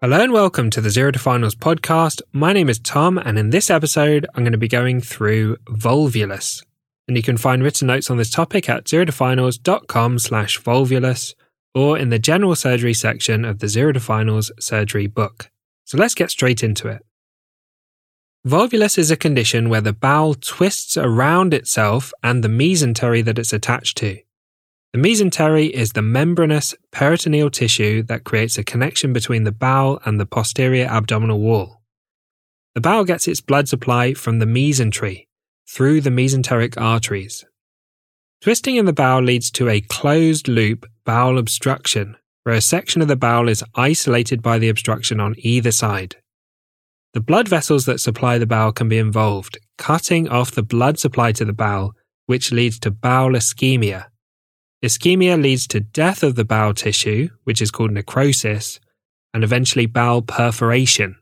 Hello and welcome to the Zero to Finals podcast. My name is Tom, and in this episode, I'm going to be going through volvulus. And you can find written notes on this topic at zerotofinals.com slash volvulus or in the general surgery section of the Zero to Finals surgery book. So let's get straight into it. Volvulus is a condition where the bowel twists around itself and the mesentery that it's attached to. The mesentery is the membranous peritoneal tissue that creates a connection between the bowel and the posterior abdominal wall. The bowel gets its blood supply from the mesentery through the mesenteric arteries. Twisting in the bowel leads to a closed loop bowel obstruction, where a section of the bowel is isolated by the obstruction on either side. The blood vessels that supply the bowel can be involved, cutting off the blood supply to the bowel, which leads to bowel ischemia, Ischemia leads to death of the bowel tissue, which is called necrosis, and eventually bowel perforation.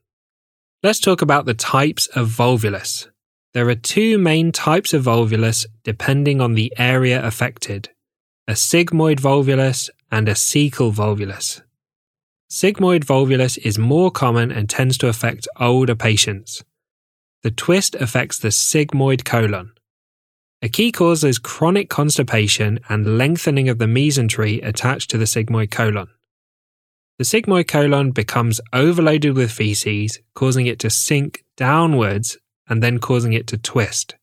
Let's talk about the types of volvulus. There are two main types of volvulus depending on the area affected a sigmoid volvulus and a cecal volvulus. Sigmoid volvulus is more common and tends to affect older patients. The twist affects the sigmoid colon. A key cause is chronic constipation and lengthening of the mesentery attached to the sigmoid colon. The sigmoid colon becomes overloaded with feces, causing it to sink downwards and then causing it to twist.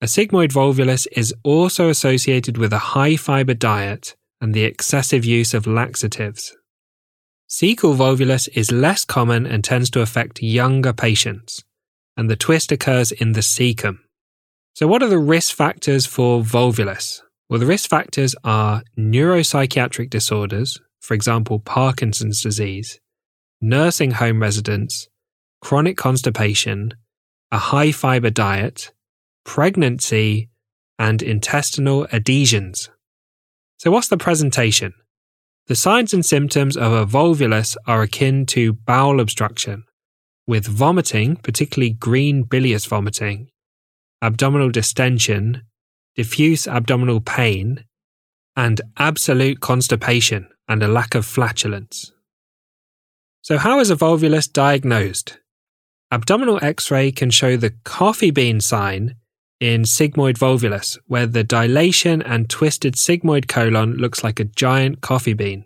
A sigmoid volvulus is also associated with a high fiber diet and the excessive use of laxatives. Cecal volvulus is less common and tends to affect younger patients, and the twist occurs in the cecum. So, what are the risk factors for volvulus? Well, the risk factors are neuropsychiatric disorders, for example, Parkinson's disease, nursing home residence, chronic constipation, a high fiber diet, pregnancy, and intestinal adhesions. So, what's the presentation? The signs and symptoms of a volvulus are akin to bowel obstruction, with vomiting, particularly green bilious vomiting, abdominal distension, diffuse abdominal pain, and absolute constipation and a lack of flatulence. So, how is a volvulus diagnosed? Abdominal x ray can show the coffee bean sign in sigmoid volvulus, where the dilation and twisted sigmoid colon looks like a giant coffee bean.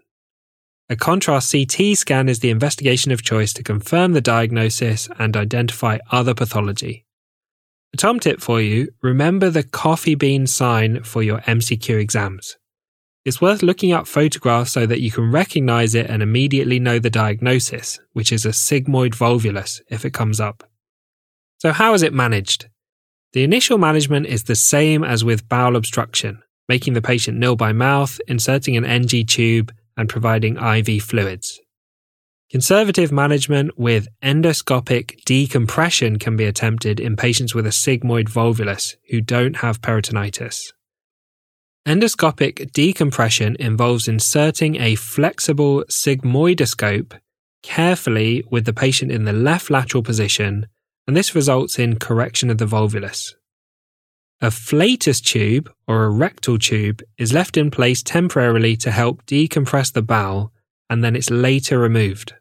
A contrast CT scan is the investigation of choice to confirm the diagnosis and identify other pathology. A Tom tip for you remember the coffee bean sign for your MCQ exams. It's worth looking up photographs so that you can recognize it and immediately know the diagnosis, which is a sigmoid volvulus if it comes up. So, how is it managed? The initial management is the same as with bowel obstruction, making the patient nil by mouth, inserting an NG tube, and providing IV fluids. Conservative management with endoscopic decompression can be attempted in patients with a sigmoid volvulus who don't have peritonitis. Endoscopic decompression involves inserting a flexible sigmoidoscope carefully with the patient in the left lateral position, and this results in correction of the volvulus. A flatus tube or a rectal tube is left in place temporarily to help decompress the bowel and then it's later removed.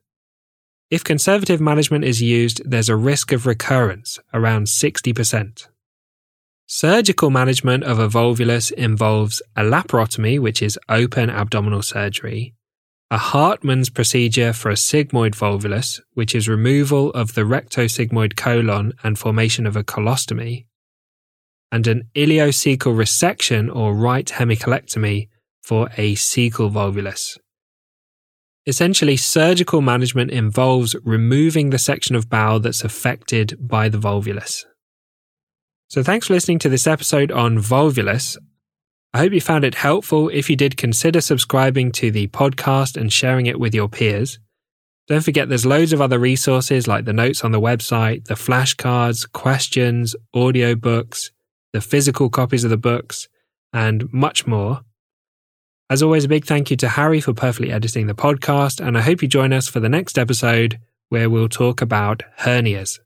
If conservative management is used, there's a risk of recurrence, around 60%. Surgical management of a volvulus involves a laparotomy, which is open abdominal surgery, a Hartmann's procedure for a sigmoid volvulus, which is removal of the rectosigmoid colon and formation of a colostomy, and an ileocecal resection or right hemicolectomy for a cecal volvulus. Essentially, surgical management involves removing the section of bowel that's affected by the volvulus. So, thanks for listening to this episode on volvulus. I hope you found it helpful. If you did, consider subscribing to the podcast and sharing it with your peers. Don't forget there's loads of other resources like the notes on the website, the flashcards, questions, audiobooks, the physical copies of the books, and much more. As always, a big thank you to Harry for perfectly editing the podcast, and I hope you join us for the next episode where we'll talk about hernias.